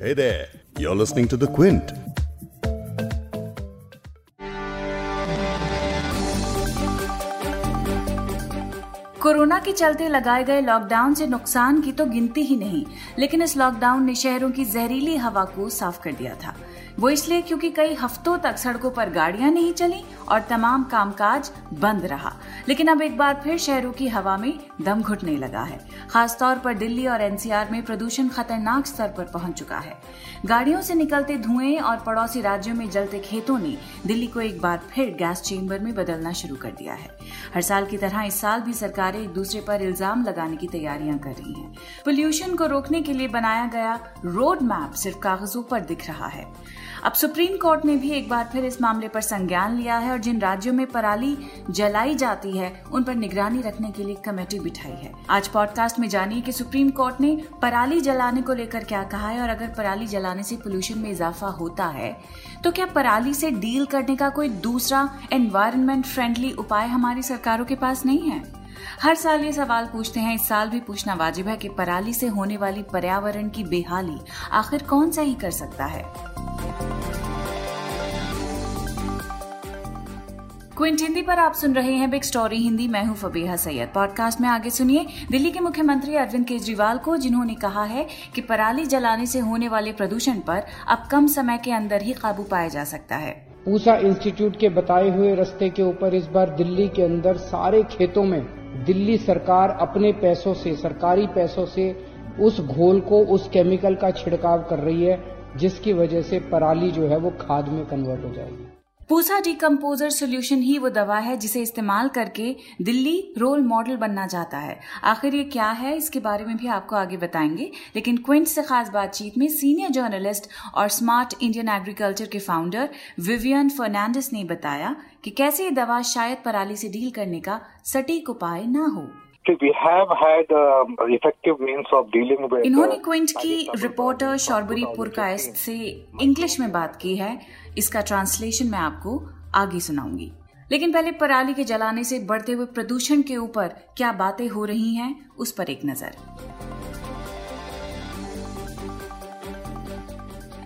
Hey there, you're listening to The Quint. Corona के चलते लगाए गए लॉकडाउन से नुकसान की तो गिनती ही नहीं लेकिन इस लॉकडाउन ने शहरों की जहरीली हवा को साफ़ कर दिया था वो इसलिए क्योंकि कई हफ्तों तक सड़कों पर गाड़ियाँ नहीं चली और तमाम कामकाज बंद रहा। लेकिन अब एक बार फिर शहरों की हवा में दम घुटने लगा है। खासतौर पर दिल्ली और एनसीआर में प्रदूषण खतरनाक स्तर पर पहुँच चुका है। गाड़ियों से निकलते धुएँ और पड़ोसी राज्यों में जलते खेतों ने दिल्ली को एक बार फिर गैस चेंबर में बदलना शुरू कर दिया है। हर साल की तरह इस साल भी सरकारें एक दूसरे पर इल्ज़ाम लगाने की तैयारियाँ कर रही हैं। पोल्यूशन को रोकने के लिए बनाया गया रोड मैप सिर्फ़ कागजों पर दिख रहा है। अब सुप्रीम कोर्ट ने भी एक बार फिर इस मामले पर संज्ञान लिया है और जिन राज्यों में पराली जलाई जाती है, उन पर निगरानी रखने के लिए कमेटी बिठाई है। आज पॉडकास्ट में जानिए कि सुप्रीम कोर्ट ने पराली जलाने को लेकर क्या कहा है और अगर पराली जलाने से पोल्यूशन में इजाफा होता है तो क्या पराली से डील करने का कोई दूसरा एनवायरमेंट फ्रेंडली उपाय हमारी सरकारों के पास नहीं है? हर साल ये सवाल पूछते हैं, इस साल भी पूछना वाजिब है कि पराली से होने वाली पर्यावरण की बेहाली आखिर कौन सही कर सकता है? क्विंट हिंदी पर आप सुन रहे हैं बिग स्टोरी हिंदी। मैं हूँ फबीहा सैयद। पॉडकास्ट में आगे सुनिए। दिल्ली के मुख्यमंत्री अरविंद केजरीवाल को, जिन्होंने कहा है कि पराली जलाने से होने वाले प्रदूषण पर अब कम समय के अंदर ही काबू पाया जा सकता है। पूसा इंस्टीट्यूट के बताए हुए रस्ते के ऊपर इस बार दिल्ली के अंदर सारे खेतों में दिल्ली सरकार अपने पैसों से, सरकारी पैसों से उस घोल को, उस केमिकल का छिड़काव कर रही है। जिसकी वजह से पराली जो है वो खाद में कन्वर्ट हो जाएगी। पूसा डिकम्पोजर सोल्यूशन ही वो दवा है जिसे इस्तेमाल करके दिल्ली रोल मॉडल बनना चाहता है। आखिर ये क्या है? इसके बारे में भी आपको आगे बताएँगे। लेकिन क्विंट से खास बातचीत में सीनियर जर्नलिस्ट और स्मार्ट इंडियन एग्रीकल्चर के फाउंडर विवियन फर्नांडिस ने बताया कि कैसे ये दवा शायद पराली से डील करने का सटीक उपाय न हो। We have had uh, effective means of dealing with इन्होंने क्विंट की रिपोर्टर शॉर्बरी पुरकायस्त से इंग्लिश में बात की है। इसका ट्रांसलेशन मैं आपको आगे सुनाऊँगी। लेकिन पहले पराली के जलाने से बढ़ते हुए प्रदूषण के ऊपर क्या बातें हो रही हैं उस पर एक नज़र।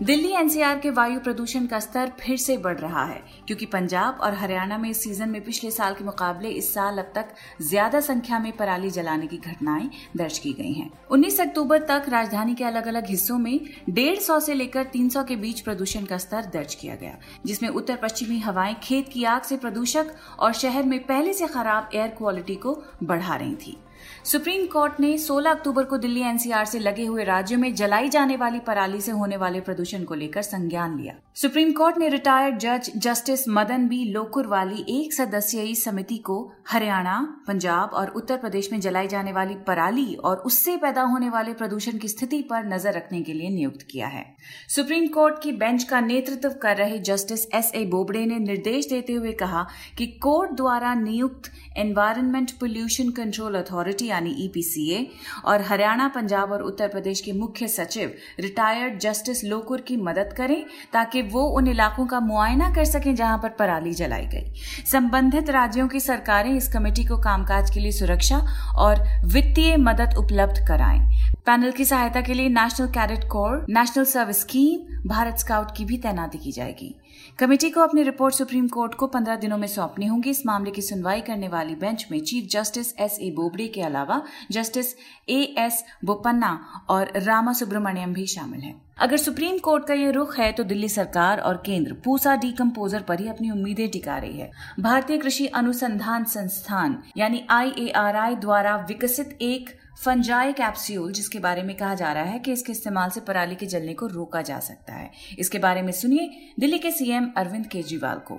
दिल्ली एनसीआर के वायु प्रदूषण का स्तर फिर से बढ़ रहा है, क्योंकि पंजाब और हरियाणा में इस सीज़न में पिछले साल के मुकाबले इस साल अब तक ज़्यादा संख्या में पराली जलाने की घटनाएँ दर्ज की गई हैं। 19 अक्टूबर तक राजधानी के अलग अलग हिस्सों में डेढ़ सौ ऐसी लेकर 300 के बीच प्रदूषण का स्तर दर्ज किया गया, जिसमें उत्तर पश्चिमी हवाएँ खेत की आग से प्रदूषक और शहर में पहले से खराब एयर क्वालिटी को बढ़ा रही थी सुप्रीम कोर्ट ने 16 अक्टूबर को दिल्ली एनसीआर से लगे हुए राज्यों में जलाई जाने वाली पराली से होने वाले प्रदूषण को लेकर संज्ञान लिया। सुप्रीम कोर्ट ने रिटायर्ड जज जस्टिस मदन बी लोकुर वाली एक सदस्यीय समिति को हरियाणा, पंजाब और उत्तर प्रदेश में जलाई जाने वाली पराली और उससे पैदा होने वाले प्रदूषण की स्थिति पर नज़र रखने के लिए नियुक्त किया है। सुप्रीम कोर्ट की बेंच का नेतृत्व कर रहे जस्टिस एस ए बोबडे ने निर्देश देते हुए कहा कि कोर्ट द्वारा नियुक्त एनवायरमेंट पोल्यूशन कंट्रोल अथॉरिटी यानी ईपीसीए और हरियाणा, पंजाब और उत्तर प्रदेश के मुख्य सचिव रिटायर्ड जस्टिस लोकुर की मदद करें, ताकि वो उन इलाकों का मुआयना कर सकें जहाँ पर पराली जलाई गई। संबंधित राज्यों की सरकारें इस कमेटी को कामकाज के लिए सुरक्षा और वित्तीय मदद उपलब्ध कराएँ। पैनल की सहायता के लिए national cadet corps national service scheme Bharat scout की भी तैनाती की जाएगी। कमेटी को अपनी रिपोर्ट सुप्रीम कोर्ट को पंद्रह दिनों में सौंपनी होगी। इस मामले की सुनवाई करने वाली बेंच में chief justice S A Bobde के अलावा जस्टिस ए एस बोपन्ना और रामा सुब्रमण्यम भी शामिल हैं। अगर सुप्रीम कोर्ट का ये रुख है तो दिल्ली सरकार और केंद्र पूसा डीकम्पोजर पर ही अपनी उम्मीदें टिका रही है। भारतीय कृषि अनुसंधान संस्थान, यानी आईएआरआई द्वारा विकसित एक फंजाई कैप्सूल, जिसके बारे में कहा जा रहा है कि इसके इस्तेमाल से पराली के जलने को रोका जा सकता है। इसके बारे में सुनिए दिल्ली के सीएम अरविंद केजरीवाल को।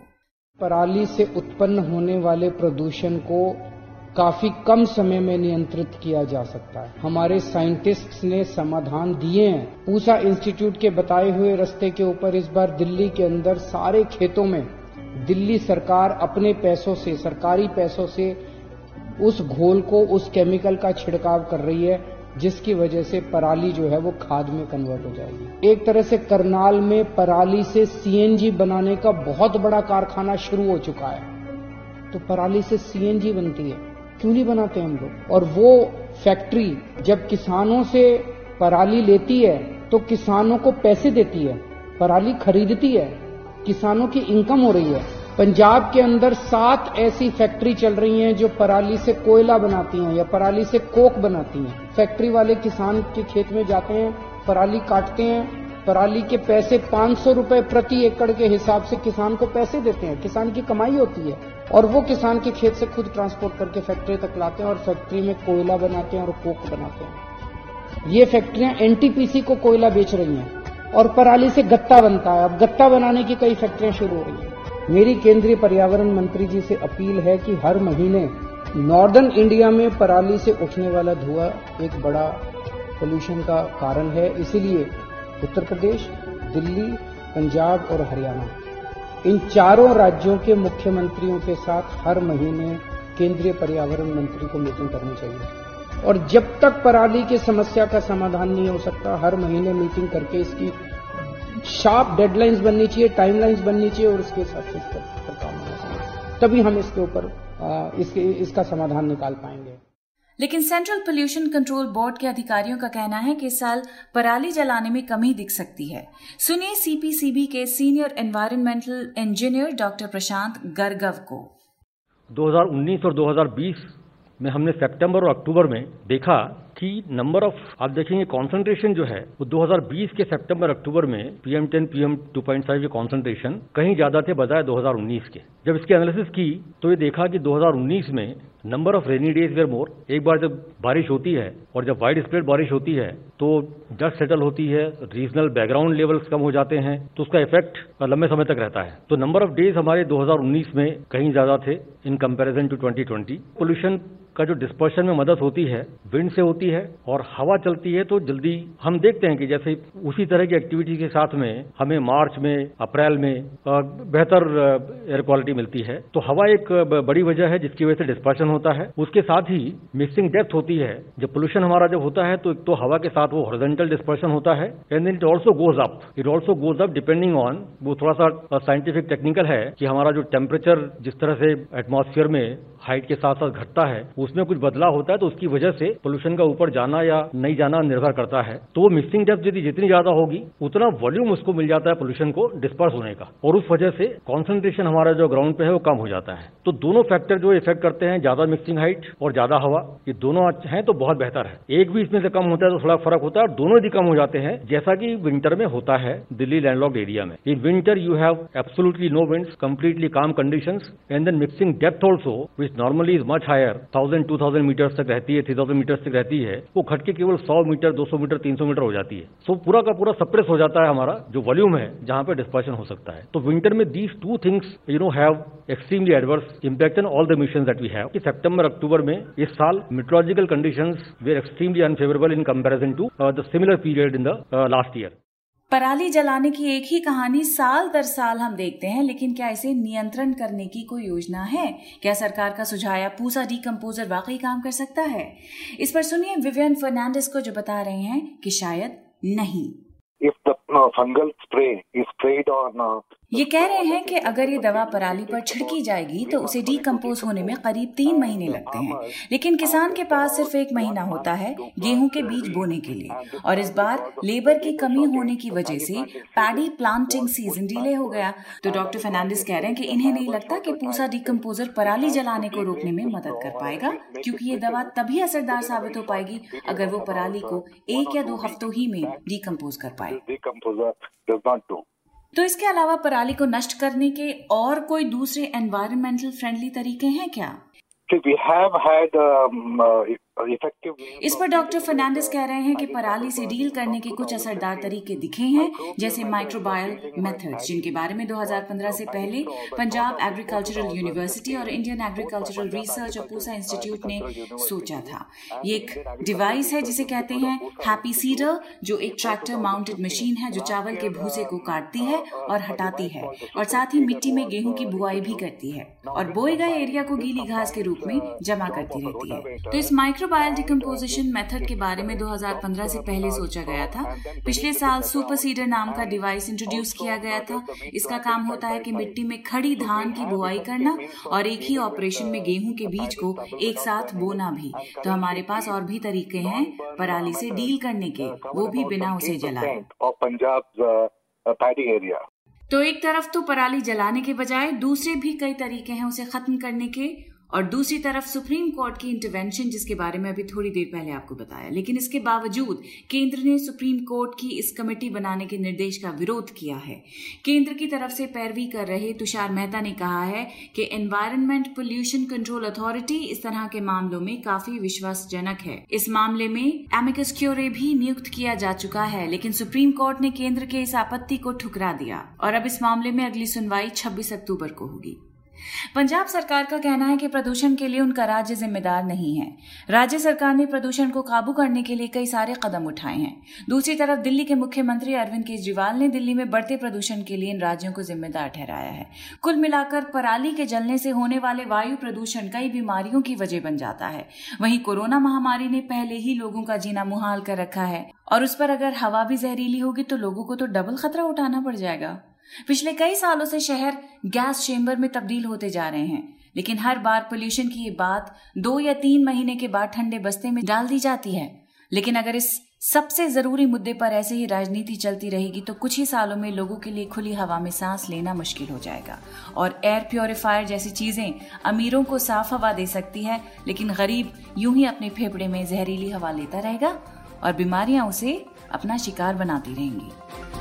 पराली से उत्पन्न होने वाले प्रदूषण को काफ़ी कम समय में नियंत्रित किया जा सकता है। हमारे साइंटिस्ट्स ने समाधान दिए हैं। पूसा इंस्टीट्यूट के बताए हुए रस्ते के ऊपर इस बार दिल्ली के अंदर सारे खेतों में दिल्ली सरकार अपने पैसों से, सरकारी पैसों से उस घोल को, उस केमिकल का छिड़काव कर रही है, जिसकी वजह से पराली जो है वो खाद में कन्वर्ट हो जाएगी। एक तरह से करनाल में पराली से सीएनजी बनाने का बहुत बड़ा कारखाना शुरू हो चुका है। तो पराली से सीएनजी बनती है। क्यों नहीं बनाते हम लोग? और वो फैक्ट्री जब किसानों से पराली लेती है तो किसानों को पैसे देती है। पराली खरीदती है। किसानों की इनकम हो रही है। पंजाब के अंदर सात ऐसी फैक्ट्री चल रही हैं जो पराली से कोयला बनाती हैं या पराली से कोक बनाती हैं। फैक्ट्री वाले किसान के खेत में जाते हैं, पराली काटते हैं। पराली के पैसे 500 रुपए प्रति एकड़ के हिसाब से किसान को पैसे देते हैं। किसान की कमाई होती है और वो किसान के खेत से खुद ट्रांसपोर्ट करके फैक्ट्री तक लाते हैं और फैक्ट्री में कोयला बनाते हैं और कोक बनाते हैं। ये फैक्ट्रियाँ एनटीपीसी को कोयला बेच रही हैं और पराली से गत्ता बनता है। अब गत्ता बनाने की कई फैक्ट्रियाँ शुरू हो रही हैं। मेरी केंद्रीय पर्यावरण मंत्री जी से अपील है कि हर महीने नॉर्दर्न इंडिया में पराली से उठने वाला धुआँ एक बड़ा पोल्यूशन का कारण है। इसीलिए उत्तर प्रदेश, दिल्ली, पंजाब और हरियाणा, इन चारों राज्यों के मुख्यमंत्रियों के साथ हर महीने केंद्रीय पर्यावरण मंत्री को मीटिंग करनी चाहिए। और जब तक पराली की समस्या का समाधान नहीं हो सकता, हर महीने मीटिंग करके इसकी शार्प डेडलाइंस बननी चाहिए टाइमलाइंस बननी चाहिए और उसके हिसाब से इसका पर काम होना चाहिए। तभी हम इसके ऊपर इसके इसका समाधान निकाल पाएँगे। लेकिन सेंट्रल पोल्यूशन कंट्रोल बोर्ड के अधिकारियों का कहना है कि इस साल पराली जलाने में कमी दिख सकती है। सुनिए सीपीसीबी के senior environmental engineer doctor Prashant Bhargav को। 2019 और 2020 में हमने सितंबर और अक्टूबर में देखा कि नंबर ऑफ़ आप देखेंगे कॉन्सेंट्रेशन जो है, वो 2020 के सितंबर अक्टूबर में पीएम टेन पीएम 2.5 के कॉन्सेंट्रेशन कहीं ज़्यादा थे बजाय 2019 के। जब इसकी एनालिसिस की तो ये देखा कि 2019 में number of rainy days were more एक बार जब बारिश होती है और जब वाइड स्प्रेड बारिश होती है तो डस्ट सेटल होती है रीजनल बैकग्राउंड लेवल्स कम हो जाते हैं तो उसका इफ़ेक्ट लंबे समय तक रहता है। तो नंबर ऑफ़ डेज़ हमारे 2019 में कहीं ज़्यादा थे इन कंपैरिजन टू 2020 पोल्यूशन का जो डिस्पर्शन में मदद होती है विंड से होती है और हवा चलती है तो जल्दी हम देखते हैं कि जैसे उसी तरह की एक्टिविटी के साथ में हमें मार्च में, अप्रैल में बेहतर एयर क्वालिटी मिलती है। तो हवा एक बड़ी वजह है जिसकी वजह से डिस्पर्शन होता है। उसके साथ ही मिक्सिंग डेप्थ होती है। जब पोल्यूशन हमारा जब होता है तो एक तो हवा के साथ वो हॉरिजेंटल डिस्पर्शन होता है and then it also goes up it also goes up depending on वो थोड़ा सा साइंटिफिक टेक्निकल है कि हमारा जो टेम्परेचर जिस तरह से एटमॉस्फेयर में हाइट के साथ साथ घटता है, उसमें कुछ बदलाव होता है तो उसकी वजह से पोल्यूशन का ऊपर जाना या नहीं जाना निर्भर करता है। तो वो मिक्सिंग डेप्थ यदि जितनी ज़्यादा होगी, उतना वॉल्यूम उसको मिल जाता है पोल्यूशन को डिस्पर्स होने का। और उस वजह से कॉन्सेंट्रेशन हमारा जो ग्राउंड पे है वो कम हो जाता है। तो दोनों फैक्टर जो इफ़ेक्ट करते हैं, ज़्यादा मिक्सिंग हाइट और ज़्यादा हवा, ये दोनों हैं तो बहुत बेहतर है। एक भी इसमें से कम होता है तो थोड़ा फ़र्क होता है और दोनों यदि कम हो जाते हैं, जैसा कि विंटर में होता है दिल्ली लैंडलॉक्ड एरिया में। In winter you have absolutely no winds completely calm conditions and then mixing depth also which normally is much higher thousand two thousand meters तक रहती है थ्री थाउज़ेंड मीटर्स तक रहती है वो घट के केवल सौ मीटर दो सौ मीटर तीन सौ मीटर हो जाती है। सो so, पूरा का पूरा सप्रेस हो जाता है हमारा जो वॉल्यूम है जहाँ पे डिस्पर्शन हो सकता है। तो विंटर में these two things you know have extremely adverse impact in all the mission that we have कि सितंबर अक्टूबर में इस साल meteorological conditions were extremely unfavourable in comparison to the similar period in the last year पराली जलाने की एक ही कहानी साल दर साल हम देखते हैं लेकिन क्या इसे नियंत्रण करने की कोई योजना है? क्या सरकार का सुझाया पूसा डीकम्पोजर वाकई काम कर सकता है? इस पर सुनिए विवियन फर्नांडिस को जो बता रहे हैं कि शायद नहीं। If the uh, fungal ये कह रहे हैं कि अगर ये दवा पराली पर छिड़की जाएगी तो उसे डीकम्पोज होने में करीब तीन महीने लगते हैं। लेकिन किसान के पास सिर्फ़ एक महीना होता है गेहूँ के बीज बोने के लिए। और इस बार लेबर की कमी होने की वजह से पैडी प्लांटिंग सीज़न डिले हो गया। तो डॉक्टर फर्नांडिस कह रहे हैं कि इन्हें नहीं लगता कि पूसा डीकम्पोजर पराली जलाने को रोकने में मदद कर पाएगा, क्योंकि ये दवा तभी असरदार साबित हो पाएगी अगर वो पराली को एक या दो हफ्तों ही में डीकम्पोज कर पाए। तो इसके अलावा पराली को नष्ट करने के और कोई दूसरे एनवायरमेंटल फ्रेंडली तरीके हैं क्या? वी हैव uh, इस पर डॉक्टर फर्नांडिस कह रहे हैं कि पराली से डील करने के कुछ असरदार तरीके दिखे हैं जैसे माइक्रोबायल मेथड्स जिनके बारे में 2015 से पहले पंजाब एग्रीकल्चरल यूनिवर्सिटी और इंडियन एग्रीकल्चरल रिसर्च और पूसा इंस्टीट्यूट ने सोचा था। ये एक डिवाइस है जिसे कहते हैं हैप्पी सीडर जो एक ट्रैक्टर माउंटेड मशीन है जो चावल के भूसे को काटती है और हटाती है। और साथ ही मिट्टी में गेहूँ की बुआई भी करती है। और बोए गए एरिया को गीली घास के रूप में जमा करती रहती है तो इस माइक्रो माइक्रोबायल डिकम्पोजिशन मेथड के बारे में 2015 से पहले सोचा गया था। पिछले साल सुपर सीडर नाम का डिवाइस इंट्रोड्यूस किया गया था। इसका काम होता है कि मिट्टी में खड़ी धान की बुआई करना और एक ही ऑपरेशन में गेहूँ के बीज को एक साथ बोना भी। तो हमारे पास और भी तरीके हैं पराली से डील करने के। वो भी बिना उसे जलाए। पंजाब तो एक तरफ़ तो पराली जलाने के बजाय दूसरे भी कई तरीके हैं उसे खत्म करने के। और दूसरी तरफ़ सुप्रीम कोर्ट की इंटरवेंशन जिसके बारे में अभी थोड़ी देर पहले आपको बताया। लेकिन इसके बावजूद, केंद्र ने सुप्रीम कोर्ट की इस कमेटी बनाने के निर्देश का विरोध किया है। केंद्र की तरफ़ से पैरवी कर रहे तुषार मेहता ने कहा है कि एनवायरमेंट पोल्यूशन कंट्रोल अथॉरिटी इस तरह के मामलों में काफ़ी विश्वासजनक है। इस मामले में एमिकस क्योरे भी नियुक्त किया जा चुका है, लेकिन सुप्रीम कोर्ट ने केंद्र के इस आपत्ति को ठुकरा दिया। और अब इस मामले में अगली सुनवाई छब्बीस अक्टूबर को होगी। पंजाब सरकार का कहना है कि प्रदूषण के लिए उनका राज्य जिम्मेदार नहीं है। राज्य सरकार ने प्रदूषण को काबू करने के लिए कई सारे कदम उठाए हैं। दूसरी तरफ़, दिल्ली के मुख्यमंत्री अरविंद केजरीवाल ने दिल्ली में बढ़ते प्रदूषण के लिए इन राज्यों को जिम्मेदार ठहराया है। कुल मिलाकर, पराली के जलने से होने वाले वायु प्रदूषण कई बीमारियों की वजह बन जाता है। वहीं कोरोना महामारी ने पहले ही लोगों का जीना मुहाल कर रखा है। और उस पर अगर हवा भी जहरीली होगी तो लोगों को तो डबल खतरा उठाना पड़ जाएगा। पिछले कई सालों से शहर गैस चेंबर में तब्दील होते जा रहे हैं, लेकिन हर बार पोल्यूशन की ये बात दो या तीन महीने के बाद ठंडे बस्ते में डाल दी जाती है। लेकिन अगर इस सबसे ज़रूरी मुद्दे पर ऐसे ही राजनीति चलती रहेगी तो कुछ ही सालों में लोगों के लिए खुली हवा में सांस लेना मुश्किल हो जाएगा। और एयर प्योरीफायर जैसी चीज़ें अमीरों को साफ़ हवा दे सकती है, लेकिन गरीब यूँ ही अपने फेफड़े में जहरीली हवा लेता रहेगा और बीमारियाँ उसे अपना शिकार बनाती रहेंगी।